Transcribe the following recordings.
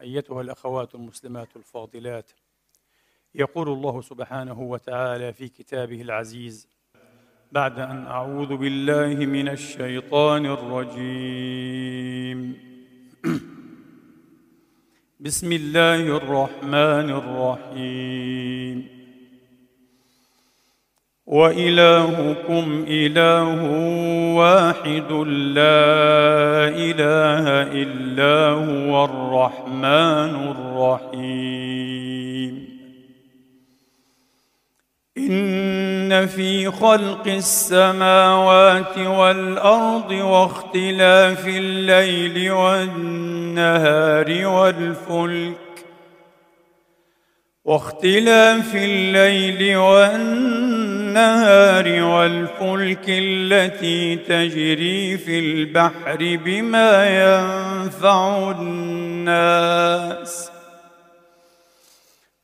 أيتها الأخوات المسلمات الفاضلات. يقول الله سبحانه وتعالى في كتابه العزيز بعد أن أعوذ بالله من الشيطان الرجيم. بسم الله الرحمن الرحيم. وإلهكم إله واحد لا إله إلا هو الرحمن الرحيم. إن في خلق السماوات والأرض واختلاف الليل والنهار والفلك واختلاف الليل والنهار والفلك التي تجري في البحر بما ينفع الناس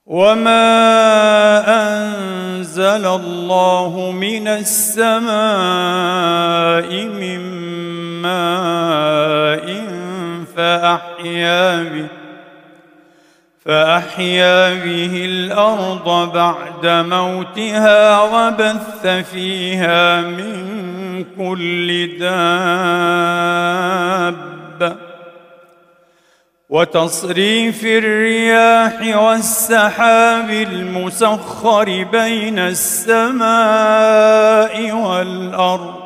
وما أنزل الله من السماء من ماء فأحيا به فأحيا به الأرض بعد موتها وبث فيها من كل دابة وتصريف الرياح والسحاب المسخر بين السماء والأرض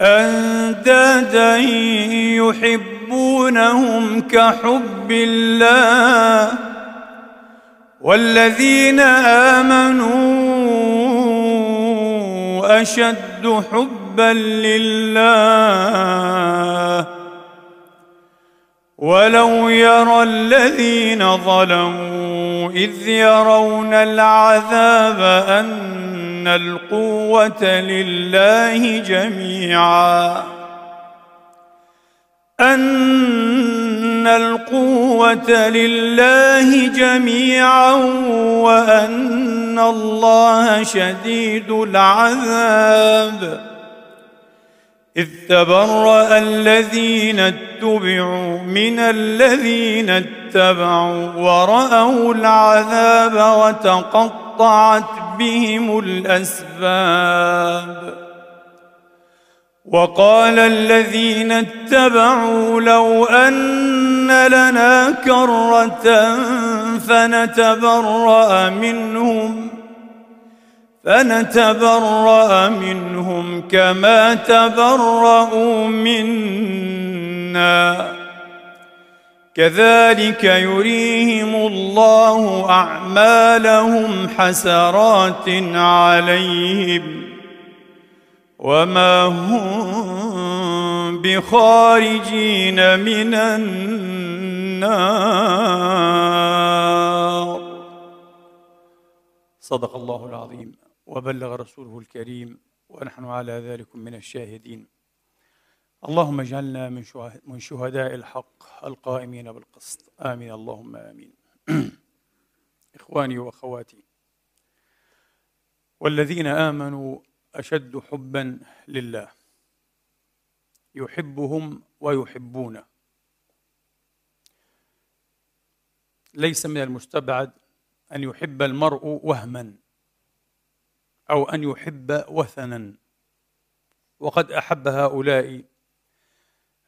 أندادا يحبونهم كحب الله والذين آمنوا أشد حبا لله ولو يرى الذين ظلموا إذ يرون العذاب أن القوة لله جميعا. أن القوة لله جميعا وأن الله شديد العذاب. إذ تبرأ الذين اتبعوا من الذين اتبعوا ورأوا العذاب وتقطعت بهم الأسباب. وقال الذين اتبعوا لو أن لنا كرة فنتبرأ منهم فنتبرأ منهم كما تبرأوا منا. كذلك يريهم الله أعمالهم حسرات عليهم وما هم بخارجين من النار. صدق الله العظيم وبلغ رسوله الكريم ونحن على ذلك من الشاهدين. اللهم اجعلنا من من شهداء الحق القائمين بالقسط. آمين. اللهم آمين. إخواني وأخواتي والذين آمنوا أشد حبا لله يحبهم ويحبونه. ليس من المستبعد أن يحب المرء وهما أو أن يحب وثنا. وقد أحب هؤلاء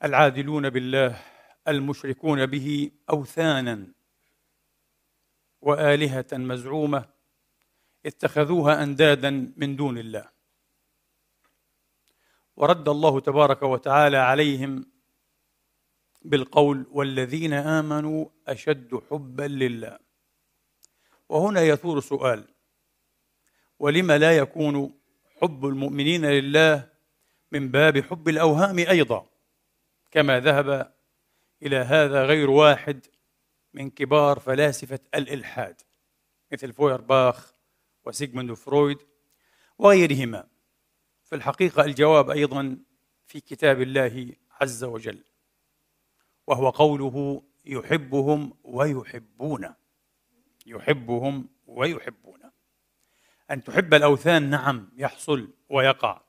العادلون بالله المشركون به أوثانا وآلهة مزعومة اتخذوها أندادا من دون الله. ورد الله تبارك وتعالى عليهم بالقول والذين آمنوا أشد حبا لله. وهنا يثور سؤال ولم لا يكون حب المؤمنين لله من باب حب الأوهام أيضا؟ كما ذهب إلى هذا غير واحد من كبار فلاسفة الإلحاد مثل فويرباخ وسيغموند فرويد وغيرهما. في الحقيقة الجواب أيضا في كتاب الله عز وجل وهو قوله يحبهم ويحبون يحبهم ويحبون. أن تحب الأوثان نعم يحصل ويقع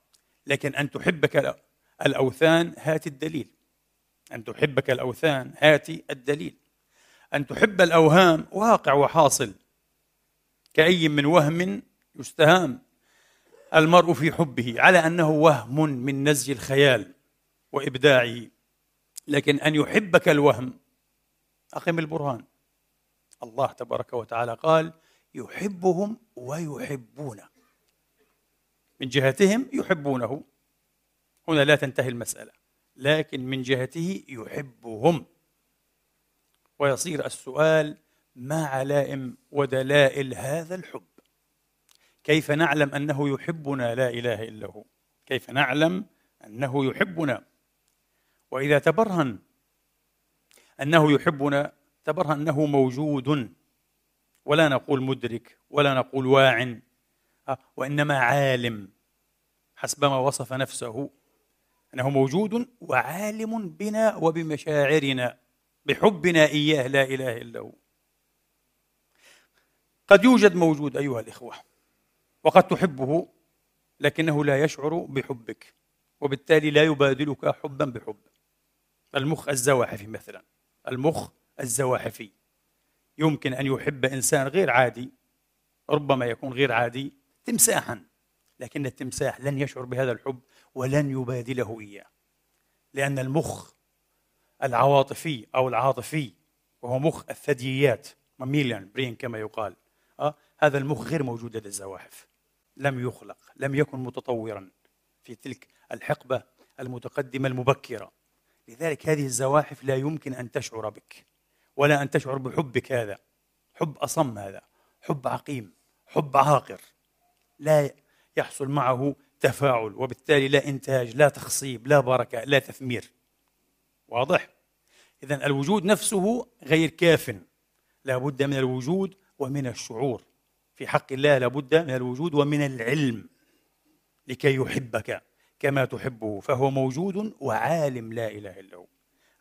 لكن أن تحبك الأوثان هات الدليل. أن تحبك الأوثان. هاتي الدليل. أن تحب الأوهام. واقع وحاصل. كأي من وهم يستهام. المرء في حبه. على أنه وهم من نزج الخيال وإبداعه. لكن أن يحبك الوهم. أقم البرهان. الله تبارك وتعالى قال يحبهم ويحبونه. من جهتهم يحبونه. هنا لا تنتهي المسألة. لكن من جهته يحبهم. ويصير السؤال ما علائم ودلائل هذا الحب؟ كيف نعلم أنه يحبنا لا إله إلا هو؟ كيف نعلم أنه يحبنا؟ وإذا تبرهن أنه يحبنا تبرهن أنه موجود ولا نقول مدرك ولا نقول واع آه، وإنما عالم حسبما وصف نفسه. أنه موجود وعالم بنا وبمشاعرنا بحبنا إياه لا إله إلا هو. قد يوجد موجود أيها الإخوة وقد تحبه لكنه لا يشعر بحبك وبالتالي لا يبادلك حبا بحب. المخ الزواحفي مثلا المخ الزواحفي. يمكن أن يحب إنسان غير عادي ربما يكون غير عادي تمساحا لكن التمساح لن يشعر بهذا الحب. ولن يبادله إياه. لأن المخ العواطفي أو العاطفي وهو مخ الثدييات ماميليان برين كما يقال أه؟ هذا المخ غير موجود لدى الزواحف. لم يخلق لم يكن متطورا في تلك الحقبة المتقدمة المبكرة. لذلك هذه الزواحف لا يمكن أن تشعر بك ولا أن تشعر بحبك هذا. حب أصم هذا حب عقيم حب عاقر. لا يحصل معه تفاعل وبالتالي لا إنتاج لا تخصيب لا بركة لا تثمير. واضح؟ إذا الوجود نفسه غير كاف. لا بد من الوجود ومن الشعور. في حق الله لابد من الوجود ومن العلم. لكي يحبك كما تحبه فهو موجود وعالم لا إله إلا هو.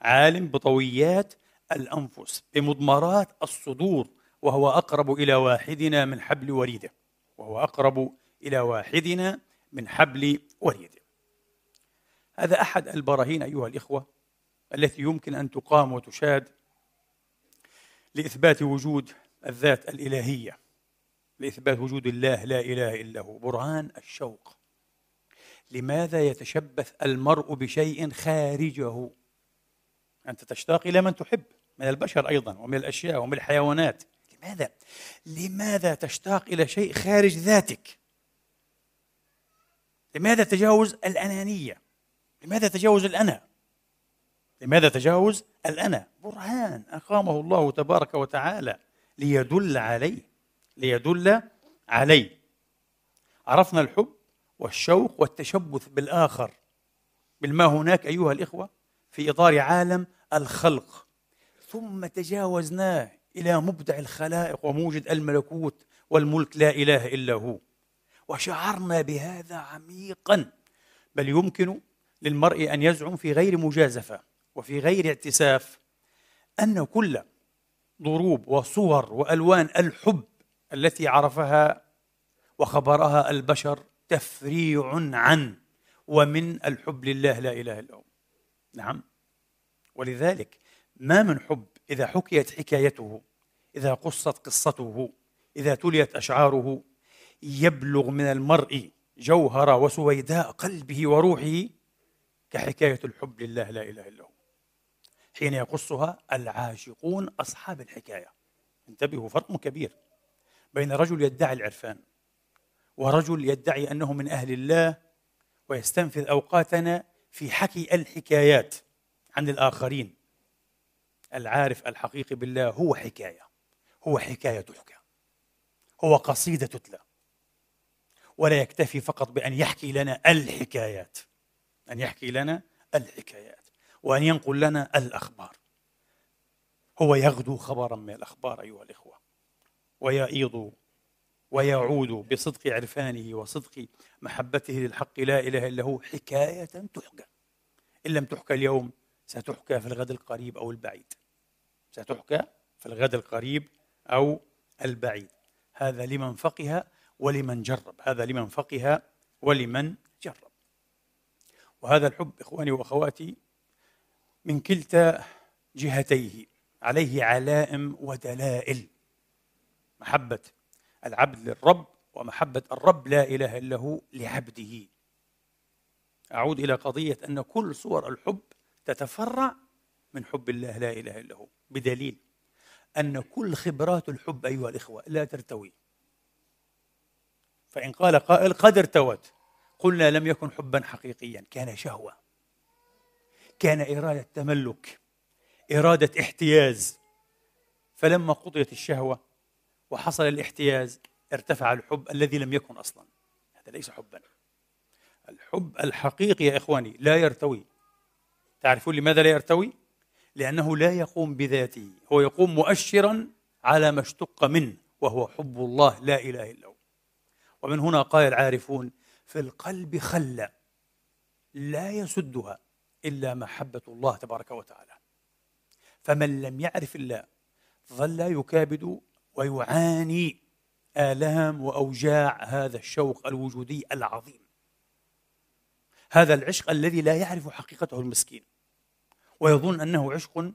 عالم بطويات الأنفس بمضمرات الصدور وهو أقرب إلى واحدنا من حبل وريده. وهو أقرب إلى واحدنا من حبل وريده هذا أحد البراهين أيها الإخوة التي يمكن أن تقام وتشاد لإثبات وجود الذات الإلهية لإثبات وجود الله لا إله إلا هو. برهان الشوق. لماذا يتشبث المرء بشيء خارجه؟ أنت تشتاق إلى من تحب من البشر أيضا ومن الأشياء ومن الحيوانات. لماذا؟ لماذا تشتاق إلى شيء خارج ذاتك؟ لماذا تجاوز الأنانية؟ لماذا تجاوز الأنا؟ لماذا تجاوز الأنا؟ برهان أقامه الله تبارك وتعالى ليدل عليه ليدل عليه. عرفنا الحب والشوق والتشبث بالآخر. بالما هناك أيها الإخوة في إطار عالم الخلق. ثم تجاوزناه إلى مبدع الخلائق وموجد الملكوت والملك لا إله إلا هو. وشعرنا بهذا عميقا. بل يمكن للمرء أن يزعم في غير مجازفة وفي غير اعتساف أن كل ضروب وصور وألوان الحب التي عرفها وخبرها البشر تفريع عن ومن الحب لله لا إله إلا هو. نعم. ولذلك ما من حب إذا حكيت حكايته إذا قصت قصته إذا تليت أشعاره يبلغ من المرء جوهر وسويداء قلبه وروحه كحكاية الحب لله لا إله إلا هو. حين يقصها العاشقون أصحاب الحكاية. انتبهوا فرق كبير بين رجل يدعي العرفان ورجل يدعي أنه من أهل الله ويستنفذ أوقاتنا في حكي الحكايات عن الآخرين. العارف الحقيقي بالله هو حكاية هو حكاية تحكى هو قصيدة تتلى. ولا يكتفي فقط بأن يحكي لنا الحكايات أن يحكي لنا الحكايات وأن ينقل لنا الأخبار. هو يغدو خبرا من الأخبار أيها الإخوة ويعيض ويعود بصدق عرفانه وصدق محبته للحق لا إله إلا هو حكاية تحكى. إن لم تحكى اليوم ستحكى في الغد القريب أو البعيد. ستحكى في الغد القريب أو البعيد. هذا لمن فقه ولمن جرب. هذا لمن فقه ولمن جرب. وهذا الحب إخواني وأخواتي من كلتا جهتيه عليه علائم ودلائل. محبة العبد للرب ومحبة الرب لا إله إلا هو لعبده. أعود إلى قضية أن كل صور الحب تتفرع من حب الله لا إله إلا هو. بدليل أن كل خبرات الحب أيها الإخوة لا ترتوي. فإن قال قائل قد ارتوت قلنا لم يكن حبا حقيقيا. كان شهوة. كان إرادة تملك. إرادة احتياز. فلما قضيت الشهوة وحصل الاحتياز ارتفع الحب الذي لم يكن أصلا. هذا ليس حبا. الحب الحقيقي يا إخواني لا يرتوي. تعرفون لماذا لا يرتوي؟ لأنه لا يقوم بذاته. هو يقوم مؤشرا على ما اشتق منه وهو حب الله لا إله إلا هو. ومن هنا قال العارفون في القلب خلة لا يسدها إلا محبة الله تبارك وتعالى. فمن لم يعرف الله ظل يكابد ويعاني آلام وأوجاع هذا الشوق الوجودي العظيم. هذا العشق الذي لا يعرف حقيقته المسكين. ويظن أنه عشق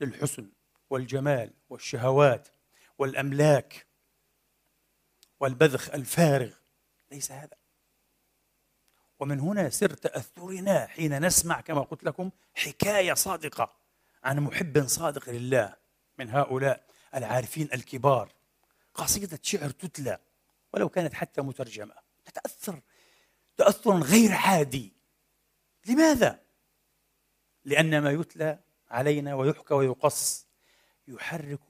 للحسن والجمال والشهوات والأملاك والبذخ الفارغ. ليس هذا. ومن هنا سر تأثرنا حين نسمع كما قلت لكم حكاية صادقة عن محب صادق لله من هؤلاء العارفين الكبار. قصيدة شعر تتلى ولو كانت حتى مترجمة. تتأثر. تأثرا غير عادي. لماذا؟ لأن ما يتلى علينا ويحكى ويقص يحرك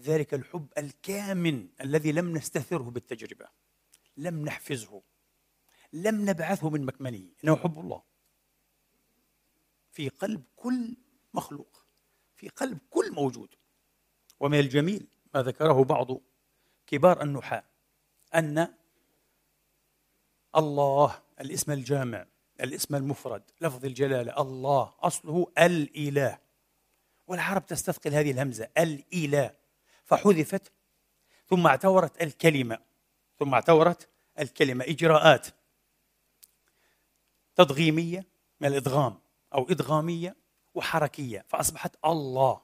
ذلك الحب الكامن الذي لم نستثره بالتجربة لم نحفزه لم نبعثه من مكمنه إنه حب الله. في قلب كل مخلوق في قلب كل موجود. ومن الجميل ما ذكره بعض كبار النحاة أن الله الاسم الجامع الاسم المفرد لفظ الجلالة الله أصله الإله. والعرب تستثقل هذه الهمزة الإله. فحذفت ثم اعتورت الكلمة ثم اعتورت الكلمة إجراءات تضغيمية من الإدغام أو إدغامية وحركية فأصبحت الله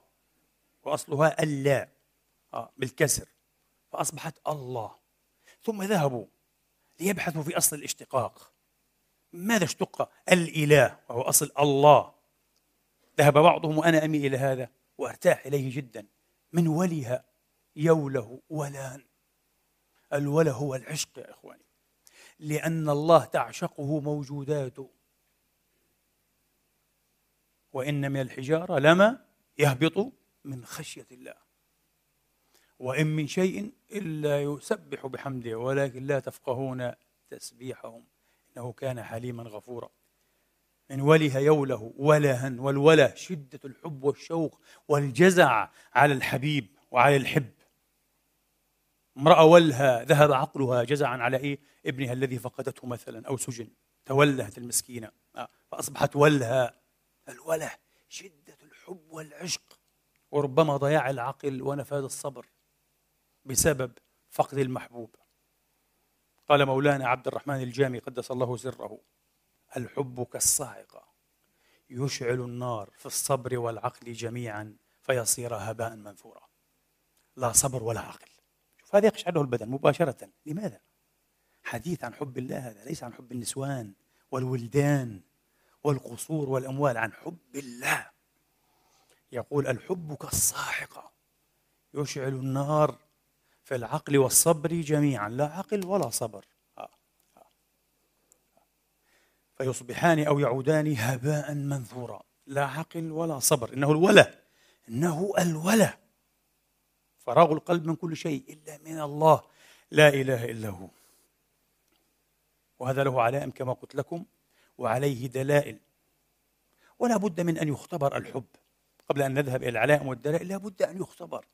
وأصلها اللا آه بالكسر فأصبحت الله. ثم ذهبوا ليبحثوا في أصل الاشتقاق. ماذا اشتق الإله وهو أصل الله؟ ذهب بعضهم وأنا أميل إلى هذا وأرتاح إليه جدا. من ولها يوله ولان. الوله هو العشق يا إخواني. لأن الله تعشقه موجوداته وإن من الحجارة لما يهبط من خشية الله. وإن من شيء إلا يسبح بحمده ولكن لا تفقهون تسبيحهم. إنه كان حليما غفورا. من وله يوله ولها والوله شدة الحب والشوق والجزع على الحبيب وعلى الحب. امرأة ولها ذهب عقلها جزعا على إيه؟ ابنها الذي فقدته مثلا أو سجن. تولهت المسكينة. آه، فأصبحت ولها الولة شدة الحب والعشق. وربما ضياع العقل ونفاذ الصبر بسبب فقد المحبوب. قال مولانا عبد الرحمن الجامي قدس الله سره الحب كالصاعقة يشعل النار في الصبر والعقل جميعا فيصير هباء منثورا. لا صبر ولا عقل. شوف هذا يقشعره البدن مباشرة. لماذا؟ حديث عن حب الله هذا ليس عن حب النسوان والولدان والقصور والأموال عن حب الله. يقول الحب كالصاعقة يشعل النار في العقل والصبر جميعا لا عقل ولا صبر. فيصبحان أو يعودان هباء منثورا لا عقل ولا صبر. إنه الوله إنه الوله فراغ القلب من كل شيء إلا من الله. لا إله إلا هو. وهذا له علائم كما قلت لكم وعليه دلائل. ولا بد من أن يختبر الحب. قبل أن نذهب إلى العلائم والدلائل لا بد أن يختبر.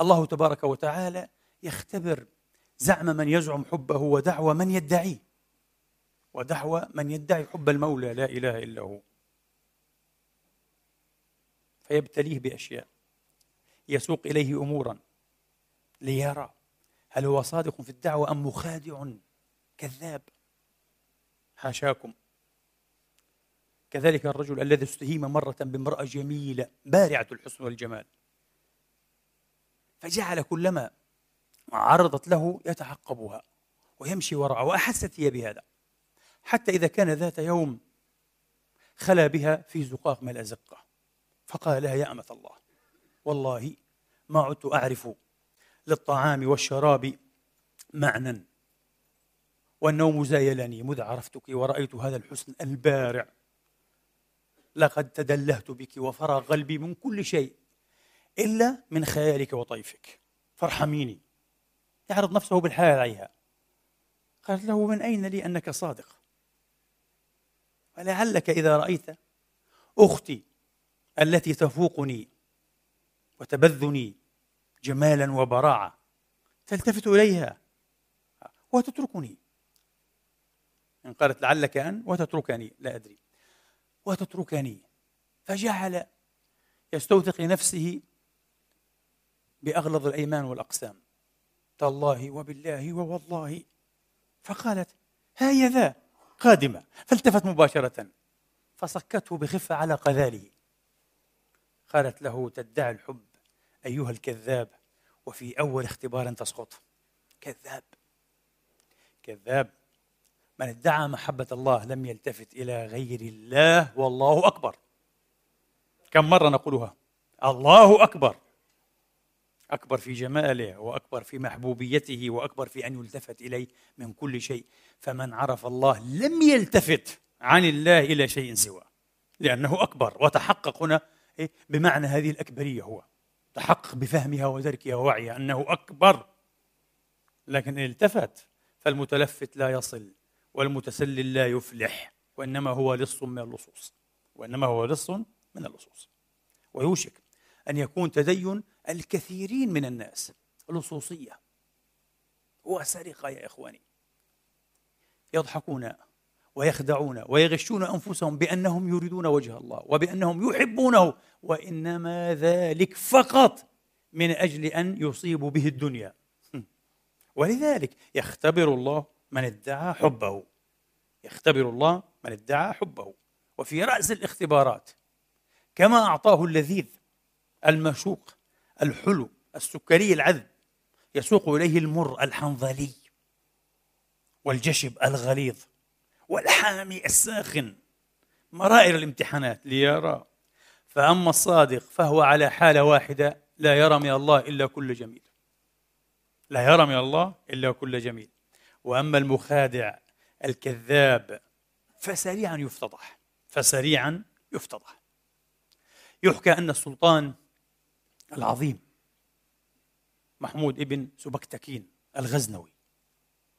الله تبارك وتعالى يختبر زعم من يزعم حبه ودعوى من يدعيه ودعوى من يدعي حب المولى لا إله إلا هو. فيبتليه بأشياء. يسوق إليه أمورا. ليرى هل هو صادق في الدعوة أم مخادع كذاب؟ حاشاكم. كذلك الرجل الذي استهيم مرة بامرأة جميلة بارعة الحسن والجمال. فجعل كلما عرضت له يتعقبها ويمشي وراءها وأحست هي بهذا. حتى إذا كان ذات يوم خلا بها في زقاق من الأزقة فقال لها يا أمة الله والله ما عدت أعرف للطعام والشراب معنى والنوم زايلني. مذ عرفتك ورأيت هذا الحسن البارع؟ لقد تدلهت بك وفرغ قلبي من كل شيء إلا من خيالك وطيفك. فارحميني. يعرض نفسه بالحال عليها. قالت له من أين لي أنك صادق؟ ولعلك إذا رأيت أختي التي تفوقني وتبذني جمالا وبراعة. تلتفت إليها. وتتركني. إن قالت لعلك أن وتتركني. لا أدري. وتتركني. فجعل يستوثق لنفسه بأغلظ الأيمان والأقسام. تالله وبالله ووالله. فقالت هيا ذا قادمة. فالتفت مباشرة. فصكته بخفة على قذاله. قالت له تدعي الحب. أيها الكذاب وفي أول اختبار تسقط. كذاب. كذاب. من ادعى محبة الله لم يلتفت إلى غير الله والله أكبر. كم مرة نقولها؟ الله أكبر. أكبر في جماله وأكبر في محبوبيته وأكبر في أن يلتفت إليه من كل شيء. فمن عرف الله لم يلتفت عن الله إلى شيء سوى لأنه أكبر. وتحقق هنا إيه؟ بمعنى هذه الأكبرية هو. تحقق بفهمها ودركها ووعيها أنه أكبر لكن إن التفت فالمتلفت لا يصل والمتسلل لا يفلح وإنما هو لص من اللصوص وإنما هو لص من اللصوص. ويوشك أن يكون تدين الكثيرين من الناس لصوصية. وسرقة يا إخواني. يضحكون ويخدعون ويغشون أنفسهم بأنهم يريدون وجه الله وبأنهم يحبونه وإنما ذلك فقط من أجل أن يصيبوا به الدنيا. ولذلك يختبر الله من ادعى حبه. يختبر الله من ادعى حبه. وفي رأس الاختبارات كما أعطاه اللذيذ المشوق الحلو السكري العذب يسوق إليه المر الحنظلي والجشب الغليظ. والحامي الساخن مرائر الامتحانات ليرى. فأما الصادق فهو على حالة واحدة لا يرى من الله إلا كل جميل. لا يرى من الله إلا كل جميل. وأما المخادع الكذاب فسريعا يفتضح. فسريعا يفتضح. يحكى أن السلطان العظيم محمود ابن سبكتكين الغزنوي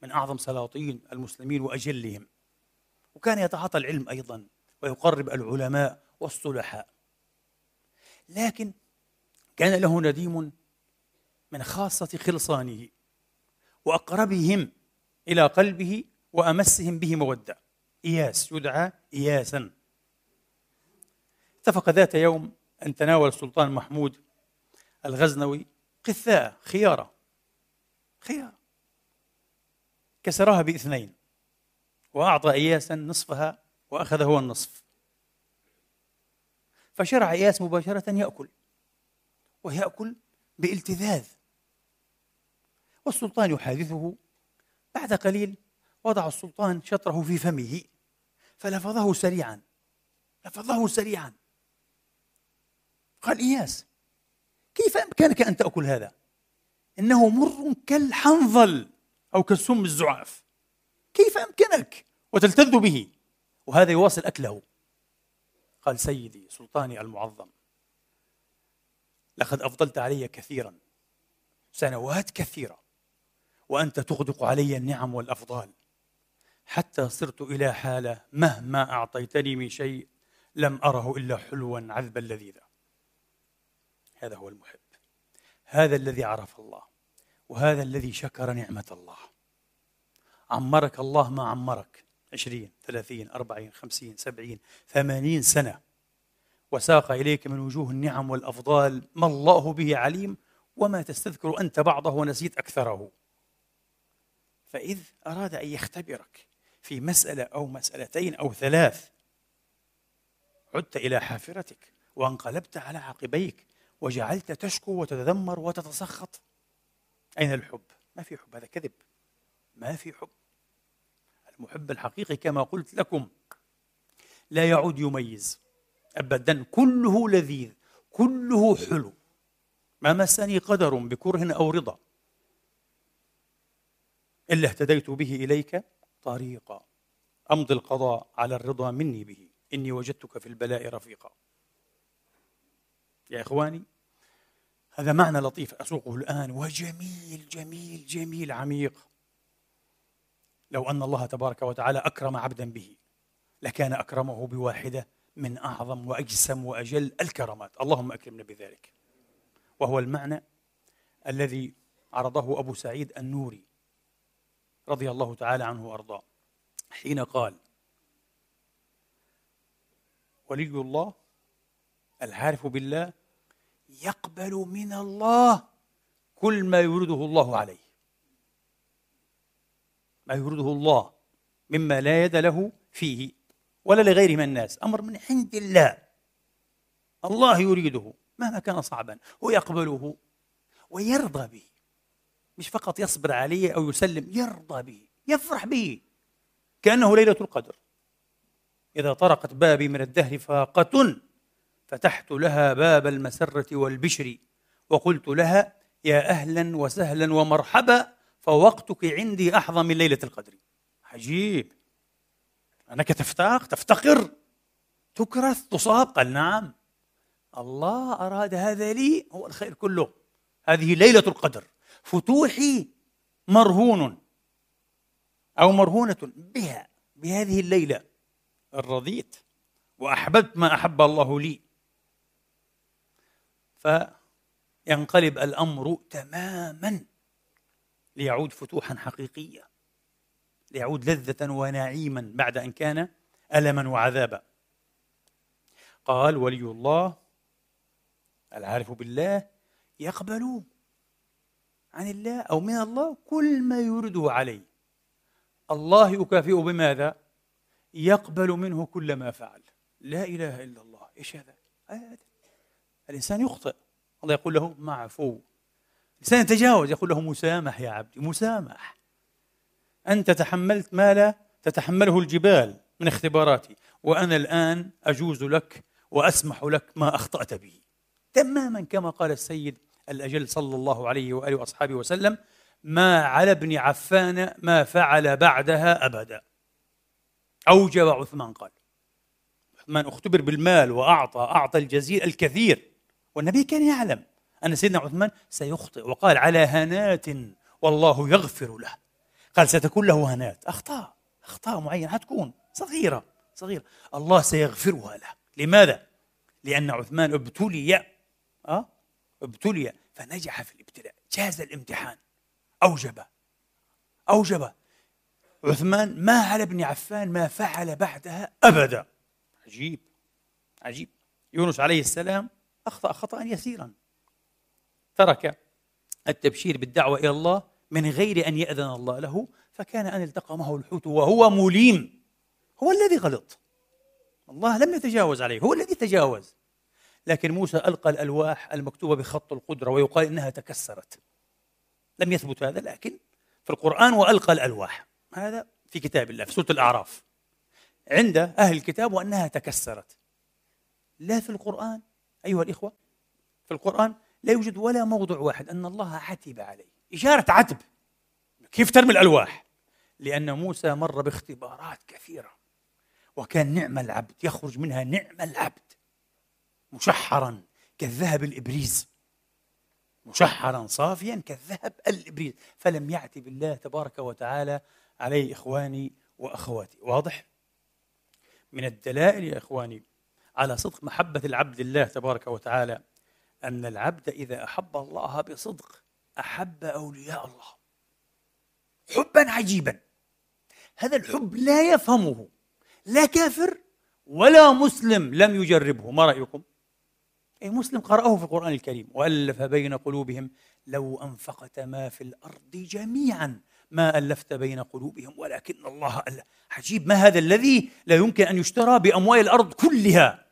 من أعظم سلاطين المسلمين وأجلهم وكان يتعاطى العلم أيضا ويقرب العلماء والصلحاء. لكن كان له نديم من خاصة خلصانه وأقربهم إلى قلبه وأمسهم به مودة. إياس يدعى إياسا. اتفق ذات يوم أن تناول السلطان محمود الغزنوي قثاء خيارة. خيارة. كسرها بإثنين. وأعطى إياسا نصفها وأخذ هو النصف. فشرع إياس مباشرة يأكل ويأكل بالتذاذ. والسلطان يحادثه. بعد قليل وضع السلطان شطره في فمه فلفظه سريعا لفظه سريعا. قال إياس كيف أمكنك أن تأكل هذا؟ إنه مر كالحنظل أو كالسم الزعاف. كيف أمكنك؟ وتلتذ به. وهذا يواصل أكله. قال سيدي سلطاني المعظم لقد أفضلت علي كثيرا سنوات كثيرة وأنت تغدق علي النعم والأفضال. حتى صرت إلى حالة مهما أعطيتني من شيء لم أره إلا حلوا عذبا لذيذا هذا هو المحب. هذا الذي عرف الله وهذا الذي شكر نعمة الله. عمرك الله ما عمرك. عشرين ثلاثين أربعين خمسين سبعين ثمانين سنة. وساق إليك من وجوه النعم والأفضال ما الله به عليم وما تستذكر أنت بعضه ونسيت أكثره. فإذ أراد أن يختبرك في مسألة أو مسألتين أو ثلاث عدت إلى حافرتك وانقلبت على عقبيك وجعلت تشكو وتتذمر وتتسخط. أين الحب؟ ما في حب هذا كذب. ما في حب. المحب الحقيقي كما قلت لكم. لا يعود يميز. أبدا كله لذيذ كله حلو. ما مسني قدر بكره أو رضا. إلا اهتديت به إليك طريقا. أمضي القضاء على الرضا مني به. إني وجدتك في البلاء رفيقا. يا إخواني هذا معنى لطيف أسوقه الآن. وجميل جميل جميل عميق. لو أن الله تبارك وتعالى أكرم عبدا به لكان أكرمه بواحدة من أعظم وأجسم وأجل الكرامات. اللهم أكرمنا بذلك. وهو المعنى الذي عرضه أبو سعيد النوري رضي الله تعالى عنه وأرضاه حين قال ولي الله العارف بالله يقبل من الله كل ما يريده الله عليه. ما يريده الله مما لا يد له فيه ولا لغيره من الناس. أمر من عند الله. الله يريده مهما كان صعبا. ويقبله ويرضى به. مش فقط يصبر عليه أو يسلم يرضى به يفرح به. كأنه ليلة القدر. إذا طرقت بابي من الدهر فاقة فتحت لها باب المسرة والبشر وقلت لها يا أهلا وسهلا ومرحبا فوقتك عندي احظى من ليلة القدر. عجيب. أنك تفتاق تفتقر. تكرث تصاب. قال نعم. الله أراد هذا لي هو الخير كله. هذه ليلة القدر. فتوحي مرهون. أو مرهونة بها بهذه الليلة الرضيت. وأحببت ما أحب الله لي. فينقلب الأمر تماما. ليعود فتوحا حقيقيه ليعود لذة ونعيما بعد أن كان الما وعذابا. قال ولي الله العارف بالله يقبل عن الله أو من الله كل ما يريده عليه. الله يكافئ بماذا؟ يقبل منه كل ما فعل. لا إله إلا الله. إيش هذا؟ الإنسان يخطئ. الله يقول له معفو. الإنسان يتجاوز يقول له مسامح يا عبدي مسامح. أنت تحملت ما لا تتحمله الجبال من اختباراتي وأنا الآن أجوز لك وأسمح لك ما أخطأت به. تماما كما قال السيد الأجل صلى الله عليه وآله وأصحابه وسلم ما على ابن عفان ما فعل بعدها أبدا. أوجب عثمان قال. عثمان اختبر بالمال وأعطى أعطى الجزيل الكثير والنبي كان يعلم. أن سيدنا عثمان سيخطئ وقال على هنات والله يغفر له. قال ستكون له هنات. أخطاء أخطاء معينة حتكون صغيرة صغيرة. الله سيغفرها له. لماذا؟ لأن عثمان ابتلي أه؟ ابتلي فنجح في الابتلاء. جاز الامتحان. أوجب أوجب. عثمان ما على ابن عفان ما فعل بعدها أبدا. عجيب عجيب. يونس عليه السلام أخطأ خطأ يسيرا. ترك التبشير بالدعوة إلى الله من غير أن يأذن الله له فكان أن التقمه الحوت وهو مليم. هو الذي غلط. الله لم يتجاوز عليه هو الذي تجاوز. لكن موسى ألقى الألواح المكتوبة بخط القدرة ويقال إنها تكسرت. لم يثبت هذا لكن في القرآن وألقى الألواح. هذا في كتاب الله في سورة الأعراف. عند أهل الكتاب وأنها تكسرت. لا في القرآن أيها الإخوة. في القرآن لا يوجد ولا موضع واحد أن الله عتب عليه. إشارة عتب. كيف ترمي الألواح؟ لأن موسى مر باختبارات كثيرة. وكان نعم العبد يخرج منها نعم العبد. مشحرا كالذهب الإبريز. مشحرا صافيا كالذهب الإبريز. فلم يعتب الله تبارك وتعالى عليه إخواني وأخواتي. واضح؟ من الدلائل يا إخواني على صدق محبة العبد الله تبارك وتعالى. أن العبد إذا أحب الله بصدق أحب أولياء الله. حبا عجيبا. هذا الحب لا يفهمه لا كافر ولا مسلم لم يجربه. ما رأيكم؟ أي مسلم قرأه في القرآن الكريم. وألف بين قلوبهم لو أنفقت ما في الأرض جميعا ما ألفت بين قلوبهم ولكن الله ألف عجيب. ما هذا الذي لا يمكن أن يشترى بأموال الأرض كلها؟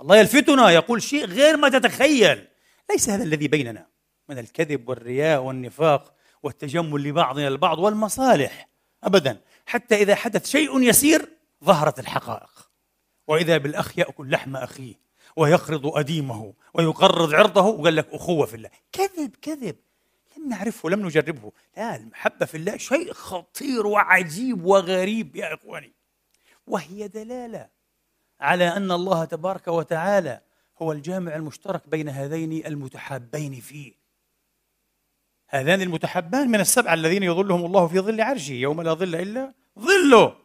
الله يلفتنا. يقول شيء غير ما تتخيل. ليس هذا الذي بيننا من الكذب والرياء والنفاق والتجمل لبعضنا البعض والمصالح. أبدا. حتى إذا حدث شيء يسير ظهرت الحقائق. وإذا بالأخ يأكل لحم أخيه ويقرض أديمه ويقرض عرضه وقال لك أخوة في الله. كذب كذب. لم نعرفه لم نجربه. لا المحبة في الله شيء خطير وعجيب وغريب يا إخواني. وهي دلالة على أن الله تبارك وتعالى هو الجامع المشترك بين هذين المتحابين فيه. هذان المتحبان من السبعة الذين يظلهم الله في ظل عرشه يوم لا ظل إلا ظله.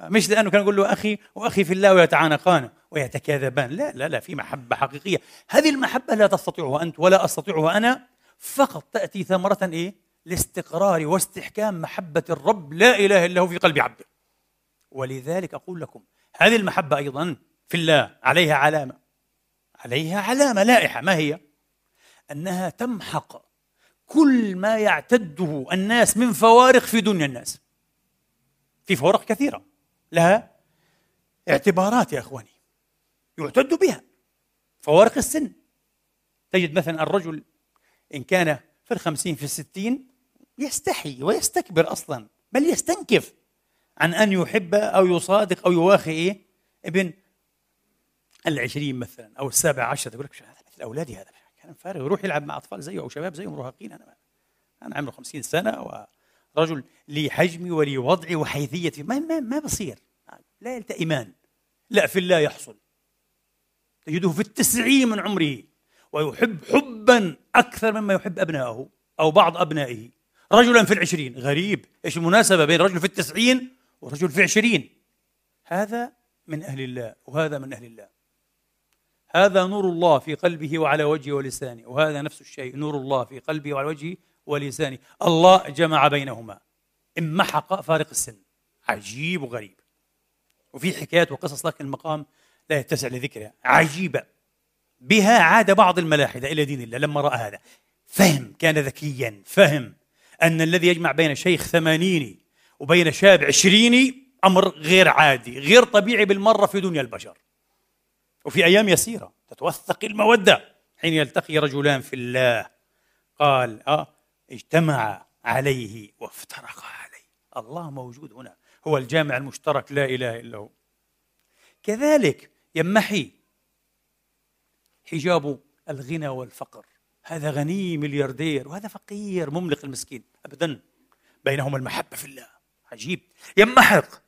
مش لأنه كان يقول له أخي وأخي في الله ويتعانقان ويتكاذبان. لا لا لا في محبة حقيقية. هذه المحبة لا تستطيعها أنت ولا أستطيعها أنا. فقط تأتي ثمرة إيه؟ لاستقرار واستحكام محبة الرب لا إله إلا هو في قلب عبده. ولذلك أقول لكم هذه المحبة أيضا في الله عليها علامة. عليها علامة لائحة. ما هي؟ أنها تمحق كل ما يعتده الناس من فوارق في دنيا الناس. في فوارق كثيرة. لها اعتبارات يا أخواني. يعتد بها. فوارق السن. تجد مثلا الرجل إن كان في الخمسين في الستين يستحي ويستكبر أصلا بل يستنكف عن أن يحب أو يصادق أو يواخي إيه؟ ابن العشرين مثلا أو السابع عشر تقول لك هذا مثل أولادي هذا؟ كلام فارغ. يروح يلعب مع أطفال زيه أو شباب زيه مراهقين. أنا أنا عمري 50 سنة ورجل لي حجمي ولي وضعي وحيثيتي. ما ما, ما بصير. لا يلتئمان لا في الله يحصل. تجده في التسعين من عمره. ويحب حبا أكثر مما يحب أبنائه أو بعض أبنائه. رجلا في العشرين. غريب. إيش المناسبة بين رجل في التسعين ورجل في العشرين؟ هذا من أهل الله وهذا من أهل الله. هذا نور الله في قلبه وعلى وجهه ولسانه وهذا نفس الشيء نور الله في قلبه وعلى وجهه ولسانه. الله جمع بينهما. امحق فارق السن. عجيب وغريب. وفي حكايات وقصص لكن المقام لا يتسع لذكرها. عجيبة. بها عاد بعض الملاحدة إلى دين الله لما رأى هذا. فهم كان ذكيا. فهم أن الذي يجمع بين شيخ ثمانيني وبين شاب عشريني أمر غير عادي غير طبيعي بالمرة في دنيا البشر. وفي أيام يسيرة تتوثق المودة حين يلتقي رجلان في الله. قال آه اجتمع عليه وافترقا عليه. الله موجود هنا هو الجامع المشترك لا إله إلا هو. كذلك يمحي حجاب الغنى والفقر. هذا غني ملياردير وهذا فقير مملق المسكين ابدا. بينهما المحبة في الله عجيب. يمحق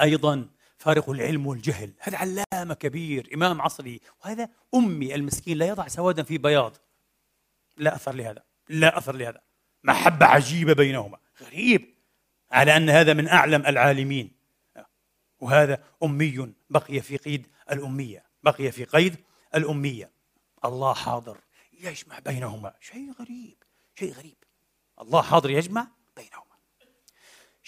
أيضا فارق العلم والجهل. هذا علامة كبير إمام عصري. وهذا أمي المسكين لا يضع سوادا في بياض. لا أثر لهذا لا أثر لهذا. محبة عجيبة بينهما. غريب على أن هذا من أعلم العالمين. وهذا أمي بقي في قيد الأمية بقي في قيد الأمية. الله حاضر يجمع بينهما. شيء غريب شيء غريب. الله حاضر يجمع بينهما.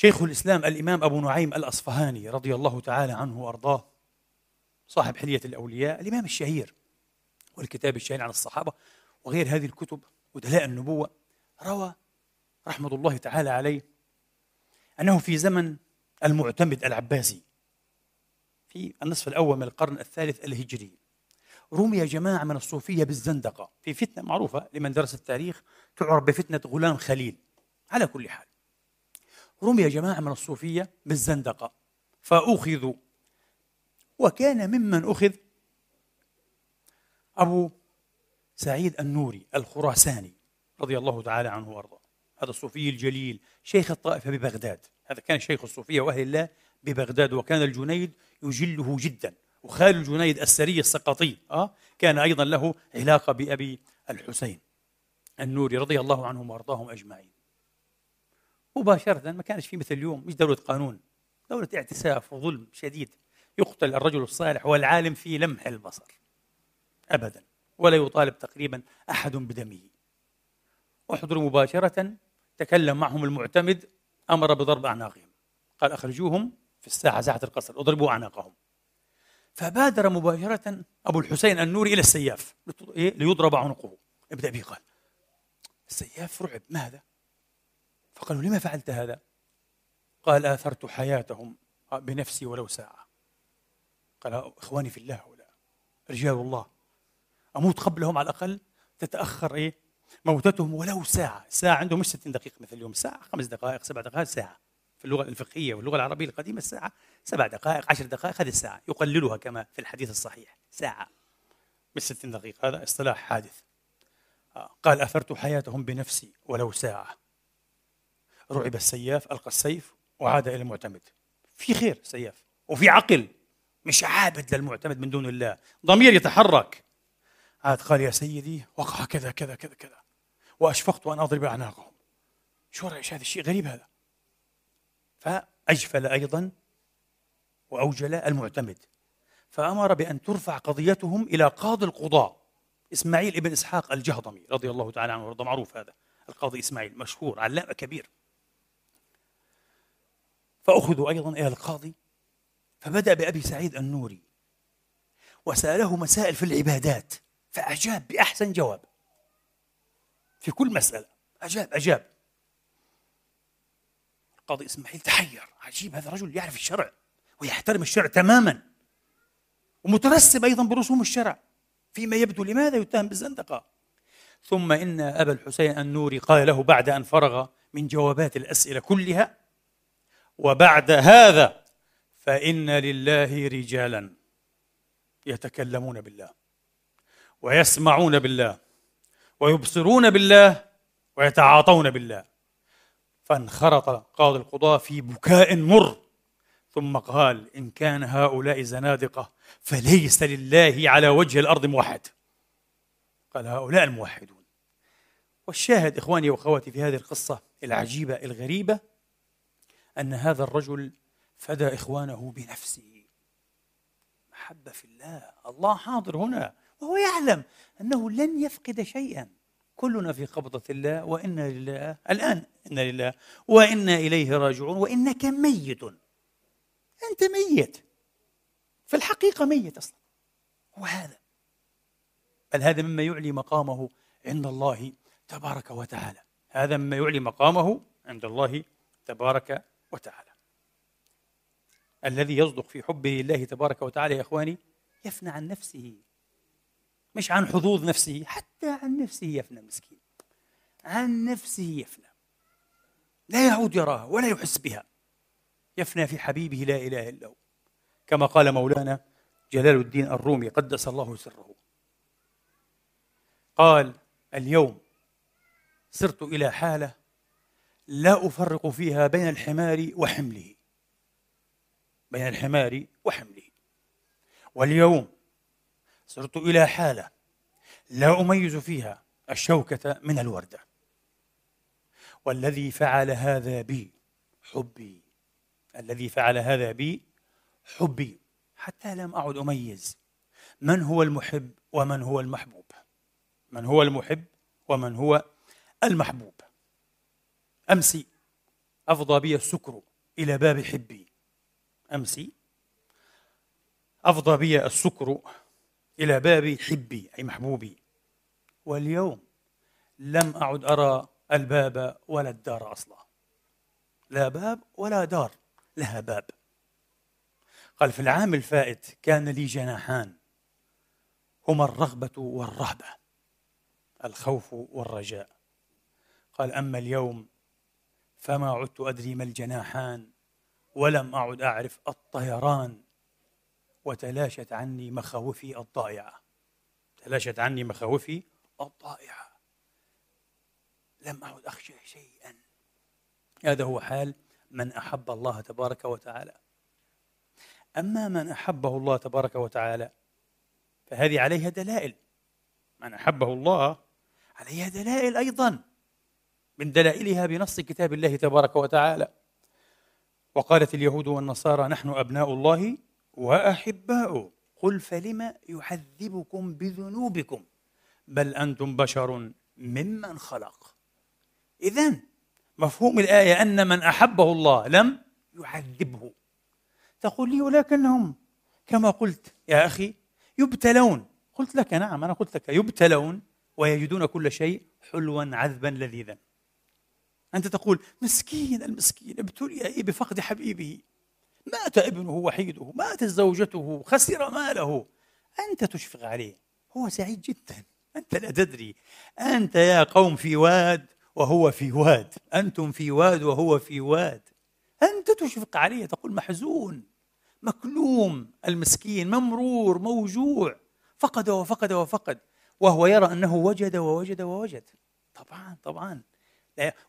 شيخ الإسلام الإمام أبو نعيم الأصفهاني رضي الله تعالى عنه وأرضاه صاحب حلية الأولياء الإمام الشهير والكتاب الشهير عن الصحابة وغير هذه الكتب ودلاء النبوة روى رحمة الله تعالى عليه أنه في زمن المعتمد العباسي في النصف الأول من القرن الثالث الهجري رمي جماعة من الصوفية بالزندقة في فتنة معروفة لمن درس التاريخ تعرف بفتنة غلام خليل على كل حال. رمي جماعة من الصوفية بالزندقة. فأخذوا وكان ممن أخذ أبو سعيد النوري الخراساني رضي الله تعالى عنه وأرضاه. هذا الصوفي الجليل شيخ الطائفة ببغداد. هذا كان شيخ الصوفية وأهل الله ببغداد وكان الجنيد يجله جدا. وخال الجنيد السري السقطي أه؟ كان أيضا له علاقة بأبي الحسين النوري رضي الله عنهم وأرضاهم أجمعين. مباشرة ما كانش في مثل اليوم. مش دولة قانون؟ دولة اعتساف وظلم شديد يقتل الرجل الصالح والعالم في لمح البصر. أبدا. ولا يطالب تقريبا أحد بدمه. احضروا مباشرة. تكلم معهم المعتمد. أمر بضرب أعناقهم. قال أخرجوهم في الساعة ساعة القصر. اضربوا أعناقهم. فبادر مباشرة أبو الحسين النوري إلى السياف. إيه؟ ليضرب عنقه. ابدأ به. قال السياف رعب. ما هذا؟ فقالوا لما فعلت هذا؟ قال آثرت حياتهم بنفسي ولو ساعة. قال إخواني في الله هؤلاء رجال الله أموت قبلهم على الأقل تتأخر إيه؟ موتتهم ولو ساعة. ساعة عندهم مش 60 دقيقة مثل اليوم ساعة خمس دقائق سبع دقائق ساعة. في اللغة الفقهية واللغة العربية القديمة الساعة سبع دقائق عشر دقائق هذه الساعة يقللها كما في الحديث الصحيح. ساعة. مش 60 دقيقة هذا اصطلاح حادث. آه، قال أثرت حياتهم بنفسي ولو ساعة. رعب السياف ألقى السيف وعاد إلى المعتمد. في خير سياف وفي عقل. مش عابد للمعتمد من دون الله. ضمير يتحرك. عاد قال يا سيدي وقع كذا كذا كذا كذا. وأشفقت أن أضرب أعناقهم. شو رأيش هذا الشيء غريب هذا. فأجفل أيضا وأوجل المعتمد. فأمر بأن ترفع قضيتهم إلى قاضي القضاء إسماعيل ابن إسحاق الجهضمي رضي الله تعالى عنه وارضاه معروف هذا. القاضي إسماعيل مشهور علامة كبير. فأخذوا أيضا إلى القاضي فبدأ بأبي سعيد النوري وسأله مسائل في العبادات فأجاب بأحسن جواب. في كل مسألة أجاب أجاب. القاضي إسماعيل تحير عجيب هذا الرجل يعرف الشرع ويحترم الشرع تماما ومترسم أيضا برسوم الشرع فيما يبدو لماذا يتهم بالزندقة. ثم إن أبا الحسين النوري قال له بعد أن فرغ من جوابات الأسئلة كلها وبعد هذا فإن لله رجالا يتكلمون بالله ويسمعون بالله ويبصرون بالله ويتعاطون بالله. فانخرط قاضي القضاة في بكاء مر ثم قال إن كان هؤلاء زنادقة فليس لله على وجه الأرض موحد. قال هؤلاء الموحدون. والشاهد إخواني وأخواتي في هذه القصة العجيبة الغريبة أن هذا الرجل فدى إخوانه بنفسه. محبة في الله. الله حاضر هنا وهو يعلم أنه لن يفقد شيئا. كلنا في قبضة الله وإنا لله الآن إنا لله وإنا إليه راجعون وإنك ميت. أنت ميت. في الحقيقة ميت أصلا. وهذا بل هذا مما يعلي مقامه عند الله تبارك وتعالى. هذا مما يعلي مقامه عند الله تبارك وتعالى. الذي يصدق في حبه لله تبارك وتعالى يا إخواني يفنى عن نفسه. مش عن حظوظ نفسه حتى عن نفسه يفنى مسكين. عن نفسه يفنى. لا يعود يراها ولا يحس بها. يفنى في حبيبه لا إله إلا هو. كما قال مولانا جلال الدين الرومي قدس الله سره. قال اليوم صرت إلى حالة لا أفرق فيها بين الحمار وحمله. بين الحمار وحمله. واليوم صرت إلى حالة لا أميز فيها الشوكة من الوردة. والذي فعل هذا بي حبي. الذي فعل هذا بي حبي. حتى لم أعد أميز. من هو المحب ومن هو المحبوب؟ من هو المحب ومن هو المحبوب؟ أمسي. أفضى بي السكر إلى باب حبي. أمسي. أفضى بي السكر إلى باب حبي أي محبوبي. واليوم لم أعد أرى الباب ولا الدار أصلا. لا باب ولا دار لها باب. قال في العام الفائت كان لي جناحان. هما الرغبة والرهبة الخوف والرجاء. قال أما اليوم فما عدت أدري ما الجناحان ولم أعد أعرف الطيران. وتلاشت عني مخاوفي الضائعة. تلاشت عني مخاوفي الضائعة. لم أعد أخشى شيئا. هذا هو حال من أحب الله تبارك وتعالى. أما من أحبه الله تبارك وتعالى فهذه عليها دلائل. من أحبه الله عليها دلائل أيضا. من دلائلها بنص كتاب الله تبارك وتعالى. وقالت اليهود والنصارى نحن أبناء الله وأحباؤه. قل فلم يعذبكم بذنوبكم؟ بل أنتم بشر ممن خلق. إذا مفهوم الآية أن من أحبه الله لم يعذبه تقول لي ولكنهم كما قلت يا أخي يبتلون. قلت لك نعم أنا قلت لك يبتلون ويجدون كل شيء حلوا عذبا لذيذا. أنت تقول مسكين المسكين ابتلي بفقد حبيبه مات ابنه وحيده ماتت زوجته خسر ماله. أنت تشفق عليه هو سعيد جدا. أنت لا تدري. أنت يا قوم في واد وهو في واد. أنتم في واد وهو في واد. أنت تشفق عليه تقول محزون مكلوم. المسكين ممرور موجوع. فقد وفقد وفقد وهو يرى أنه وجد ووجد ووجد. طبعا طبعا.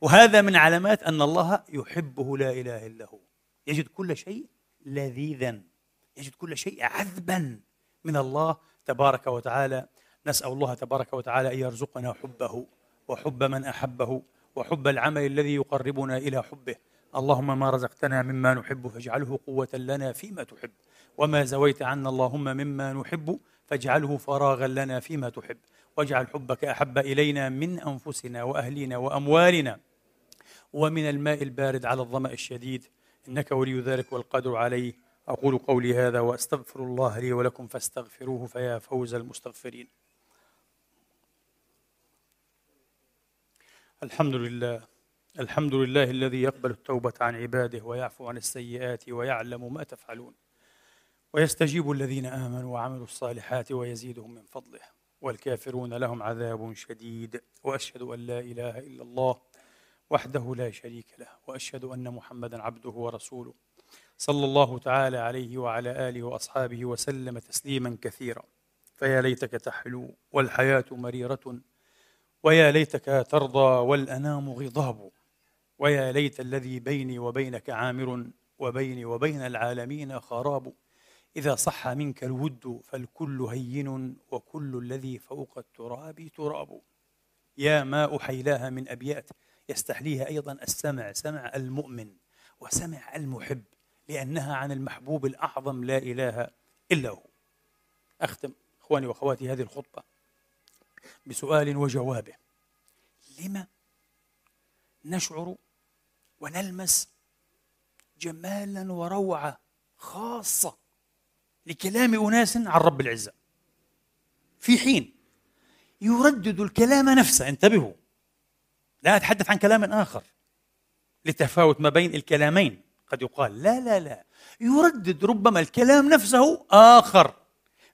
وهذا من علامات أن الله يحبه لا إله إلا هو. يجد كل شيء لذيذا. يجد كل شيء عذبا من الله تبارك وتعالى. نسأل الله تبارك وتعالى أن يرزقنا حبه وحب من أحبه وحب العمل الذي يقربنا إلى حبه. اللهم ما رزقتنا مما نحب فاجعله قوة لنا فيما تحب. وما زويت عنا اللهم مما نحب فاجعله فراغا لنا فيما تحب. واجعل حبك أحب إلينا من أنفسنا وأهلنا وأموالنا ومن الماء البارد على الظمأ الشديد. إنك ولي ذلك والقدر عليه. أقول قولي هذا وأستغفر الله لي ولكم فاستغفروه فيا فوز المستغفرين. الحمد لله. الحمد لله الذي يقبل التوبة عن عباده ويعفو عن السيئات ويعلم ما تفعلون. ويستجيب الذين آمنوا وعملوا الصالحات ويزيدهم من فضله. والكافرون لهم عذاب شديد وأشهد أن لا إله إلا الله وحده لا شريك له وأشهد أن محمدا عبده ورسوله. صلى الله تعالى عليه وعلى آله وأصحابه وسلم تسليما كثيرا. فيا ليتك تحلو والحياة مريرة ويا ليتك ترضى والأنام غضاب ويا ليت الذي بيني وبينك عامر وبيني وبين العالمين خراب. إذا صح منك الود فالكل هين وكل الذي فوق التراب تراب. يا ما أحيلاها من أبيات يستحليها أيضا السمع سمع المؤمن وسمع المحب لأنها عن المحبوب الأعظم لا إله إلا هو. أختم إخواني وأخواتي هذه الخطبة بسؤال وجوابه. لما نشعر ونلمس جمالا وروعة خاصة لكلام أناس عن رب العزة. في حين يردد الكلام نفسه انتبهوا. لا أتحدث عن كلام آخر. لتفاوت ما بين الكلامين قد يقال. لا لا لا. يردد ربما الكلام نفسه آخر.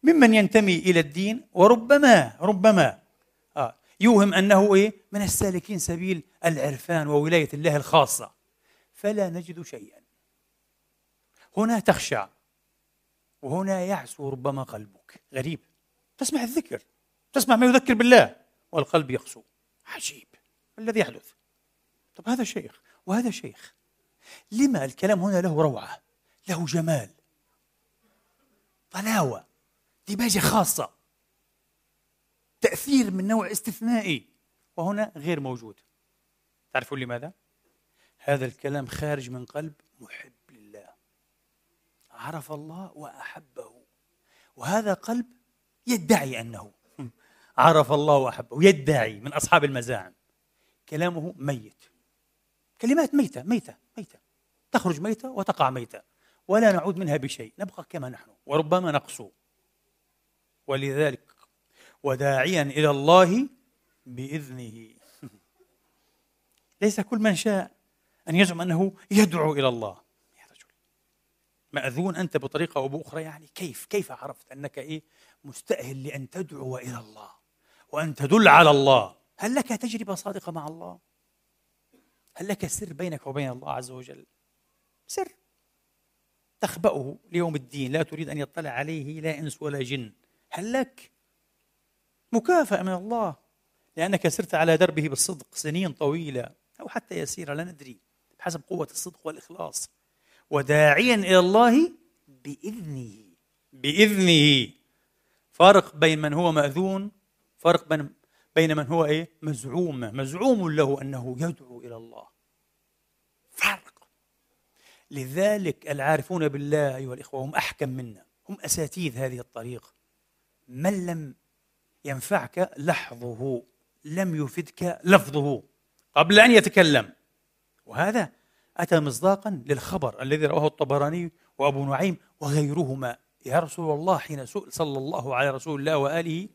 ممن ينتمي إلى الدين وربما ربما. آه. يوهم أنه إيه؟ من السالكين سبيل العرفان وولاية الله الخاصة. فلا نجد شيئا. هنا تخشع وهنا يعسو ربما قلبك. غريب. تسمع الذكر. تسمع ما يذكر بالله. والقلب يقسو. عجيب. الذي يحدث؟ طب هذا شيخ. وهذا شيخ. لما الكلام هنا له روعة له جمال. طلاوة. ديباجة خاصة. تأثير من نوع استثنائي. وهنا غير موجود. تعرفون لماذا؟ هذا الكلام خارج من قلب محب. عرف الله وأحبه. وهذا قلب يدعي أنه عرف الله وأحبه يدعي من أصحاب المزاعم. كلامه ميت. كلمات ميتة ميتة ميتة. تخرج ميتة وتقع ميتة. ولا نعود منها بشيء نبقى كما نحن وربما نقسو ولذلك وداعيا إلى الله بإذنه. ليس كل من شاء أن يزعم أنه يدعو إلى الله. مأذون أنت بطريقة أو بأخرى يعني كيف؟ كيف عرفت أنك إيه؟ مستأهل لأن تدعو إلى الله وأن تدل على الله؟ هل لك تجربة صادقة مع الله؟ هل لك سر بينك وبين الله عز وجل؟ سر. تخبأه ليوم الدين لا تريد أن يطلع عليه لا إنس ولا جن. هل لك؟ مكافأة من الله لأنك سرت على دربه بالصدق سنين طويلة أو حتى يسيرة لا ندري بحسب قوة الصدق والإخلاص. وداعيا إلى الله بإذنه. بإذنه. فرق بين من هو مأذون فرق بين بين من هو إيه؟ مزعوم. مزعوم له أنه يدعو إلى الله. فرق لذلك العارفون بالله أيها الإخوة هم أحكم منا. هم أساتيذ هذه الطريق. من لم ينفعك لحظه لم يفدك لفظه قبل أن يتكلم. وهذا أتى مصداقا للخبر الذي رواه الطبراني وأبو نعيم وغيرهما. يا رسول الله حين سئل صلى الله على رسول الله وآله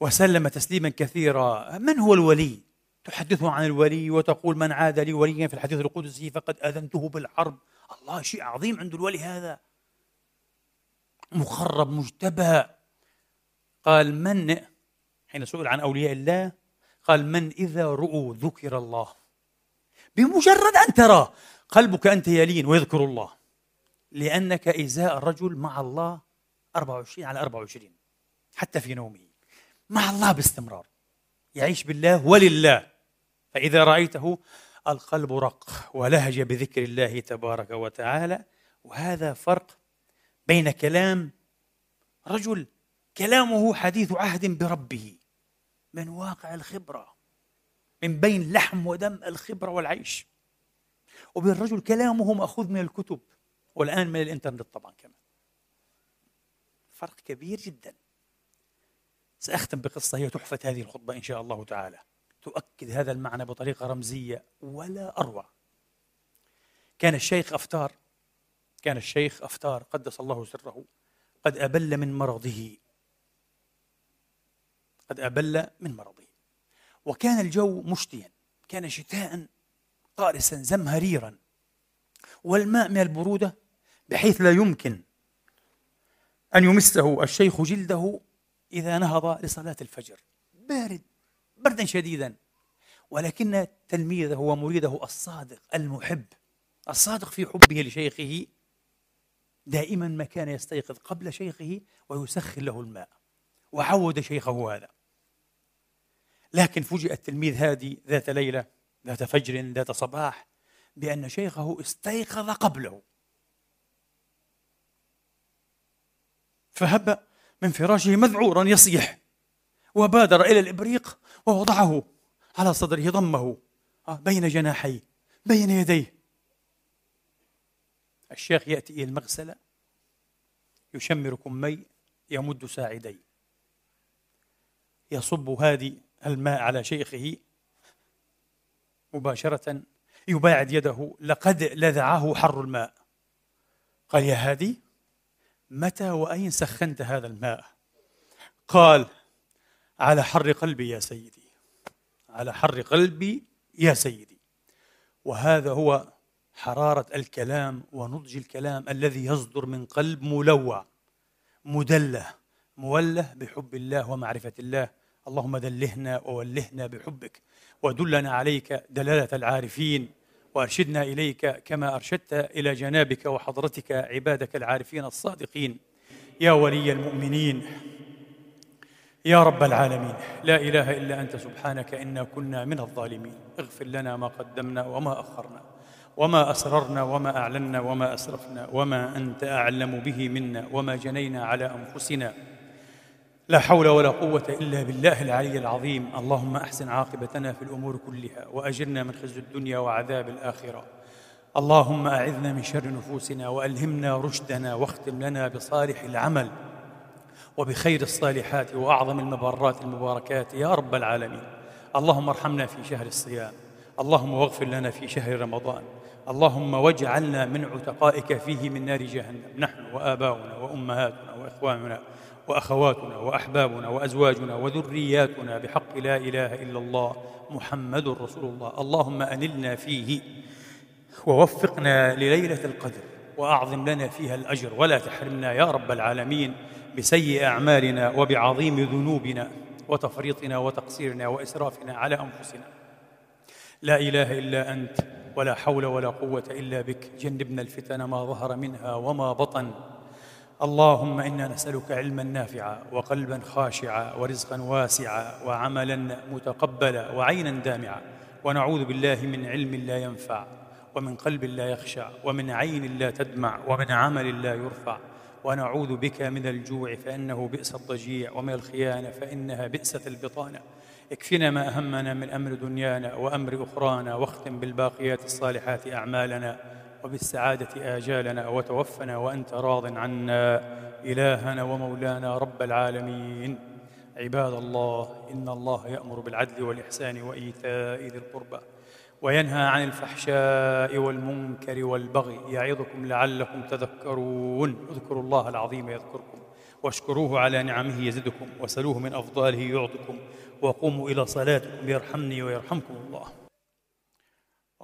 وسلم تسليما كثيرا من هو الولي؟ تحدثه عن الولي وتقول من عاد لي وليا في الحديث القدسي فقد أذنته بالحرب. الله شيء عظيم عند الولي هذا. مخرب مجتبى قال من؟ حين سئل عن أولياء الله قال من إذا رؤوا ذكر الله؟ بمجرد أن ترى قلبك أنت يلين ويذكر الله. لأنك إزاء الرجل مع الله 24 على 24 حتى في نومه. مع الله باستمرار. يعيش بالله ولله. فإذا رأيته القلب رق ولهج بذكر الله تبارك وتعالى. وهذا فرق بين كلام رجل كلامه حديث عهد بربه. من واقع الخبرة. من بين لحم ودم الخبرة والعيش. وبين رجل كلامه مأخوذ من الكتب والآن من الإنترنت طبعا كمان. فرق كبير جدا. سأختم بقصة هي تحفة هذه الخطبة إن شاء الله تعالى. تؤكد هذا المعنى بطريقة رمزية ولا أروع. كان الشيخ أفتار كان الشيخ أفتار قدس الله سره قد أبل من مرضه. قد أبل من مرضه. وكان الجو مشتيا كان شتاء قارسا زمهريرا. والماء من البرودة بحيث لا يمكن أن يمسه الشيخ جلده إذا نهض لصلاة الفجر. بارد بردا شديدا. ولكن تلميذه ومريده الصادق المحب الصادق في حبه لشيخه دائما ما كان يستيقظ قبل شيخه ويسخن له الماء. وعود شيخه هذا. لكن فوجئ التلميذ هادي ذات ليلة ذات فجر ذات صباح بأن شيخه استيقظ قبله. فهب من فراشه مذعورا يصيح وبادر إلى الإبريق ووضعه على صدره ضمه آه، بين جناحيه بين يديه. الشيخ يأتي إلى المغسلة يشمر كمي يمد ساعديه. يصب هادي الماء على شيخه مباشرة يباعد يده لقد لذعه حر الماء. قال يا هادي متى وأين سخنت هذا الماء؟ قال على حر قلبي يا سيدي على حر قلبي يا سيدي. وهذا هو حرارة الكلام ونضج الكلام الذي يصدر من قلب ملوع مدلة مولة بحب الله ومعرفة الله. اللهم دلهنا وولهنا بحبك ودلنا عليك دلالة العارفين وأرشدنا إليك كما أرشدت إلى جنابك وحضرتك عبادك العارفين الصادقين. يا ولي المؤمنين يا رب العالمين لا إله إلا أنت سبحانك إنا كنا من الظالمين. اغفر لنا ما قدمنا وما أخرنا وما أسررنا وما أعلنا وما أسرفنا وما أنت أعلم به منا وما جنينا على أنفسنا لا حول ولا قوة إلا بالله العلي العظيم. اللهم أحسن عاقبتنا في الأمور كلها وأجرنا من خزي الدنيا وعذاب الآخرة. اللهم أعذنا من شر نفوسنا وألهمنا رشدنا واختم لنا بصالح العمل وبخير الصالحات وأعظم المبرات المباركات يا رب العالمين. اللهم ارحمنا في شهر الصيام. اللهم واغفر لنا في شهر رمضان. اللهم واجعلنا من عتقائك فيه من نار جهنم. نحن وآباؤنا وأمهاتنا وإخواننا وأخواتنا وأحبابنا وأزواجنا وذرياتنا بحق لا إله إلا الله محمد رسول الله. اللهم أنلنا فيه ووفقنا لليلة القدر وأعظم لنا فيها الأجر. ولا تحرمنا يا رب العالمين بسيء أعمالنا وبعظيم ذنوبنا وتفريطنا وتقصيرنا وإسرافنا على أنفسنا. لا إله إلا أنت ولا حول ولا قوة إلا بك. جنبنا الفتن ما ظهر منها وما بطن. اللهم إنا نسألك علما نافعا وقلبا خاشعا ورزقا واسعا وعملا متقبلا وعينا دامعا ونعوذ بالله من علم لا ينفع ومن قلب لا يخشع ومن عين لا تدمع ومن عمل لا يرفع ونعوذ بك من الجوع فإنه بئس الضجيع ومن الخيانة فإنها بئست البطانة اكفنا ما أهمنا من أمر دنيانا وأمر أخرانا واختم بالباقيات الصالحات أعمالنا وبالسعادة آجالنا وتوفنا وأنت راض عنا. إلهنا ومولانا رب العالمين. عباد الله إن الله يأمر بالعدل والإحسان وإيتاء ذي القربى وينهى عن الفحشاء والمنكر والبغي يعظكم لعلكم تذكرون. اذكروا الله العظيم يذكركم واشكروه على نعمه يزدكم وسلوه من أفضاله يعطكم وقوموا إلى صلاتكم يرحمني ويرحمكم الله.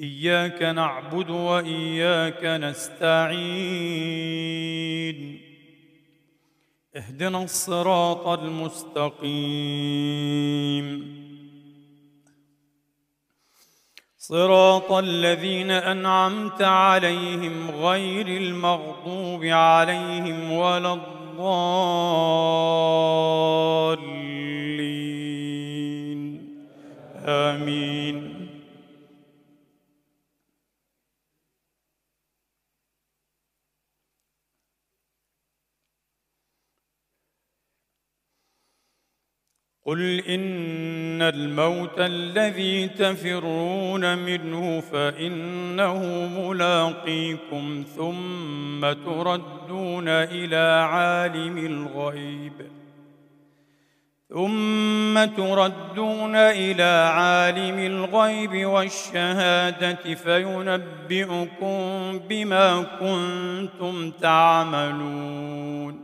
إياك نعبد وإياك نستعين. اهدنا الصراط المستقيم. صراط الذين أنعمت عليهم غير المغضوب عليهم ولا الضالين. آمين. قل ان الموت الذي تفرون منه فانه ملاقيكم ثم تردون إلى عالم الغيب ثم تردون إلى عالم الغيب والشهاده فينبئكم بما كنتم تعملون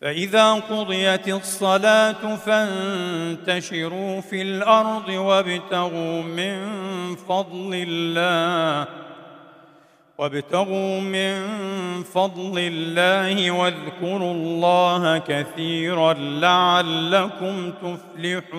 فإذا قضيت الصلاة فانتشروا في الأرض وابتغوا من فضل الله وابتغوا من فضل الله واذكروا الله كثيرا لعلكم تفلحون.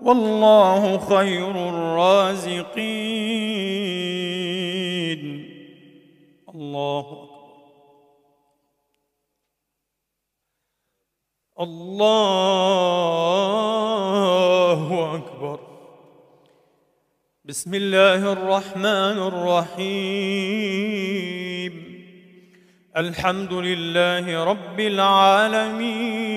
والله خير الرازقين. الله أكبر. الله أكبر. بسم الله الرحمن الرحيم. الحمد لله رب العالمين.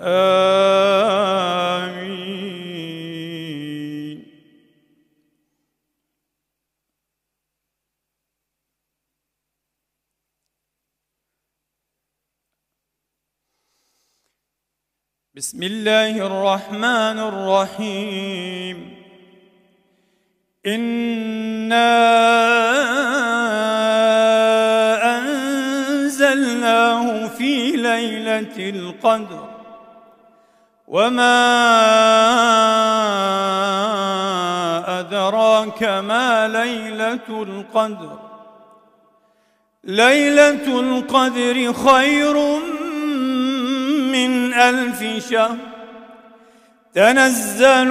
آمين. بسم الله الرحمن الرحيم. انا انزلناه في ليله القدر وما ادراك ما ليله القدر ليله القدر خير من ألف شهر تنزل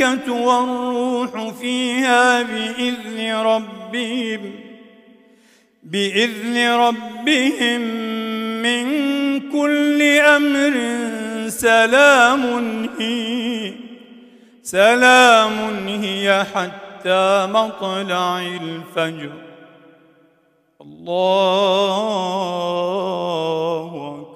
الملائكة والروح فيها بإذن ربهم بإذن ربهم من كل أمر سلام هي سلام هي حتى مطلع الفجر. الله أكبر.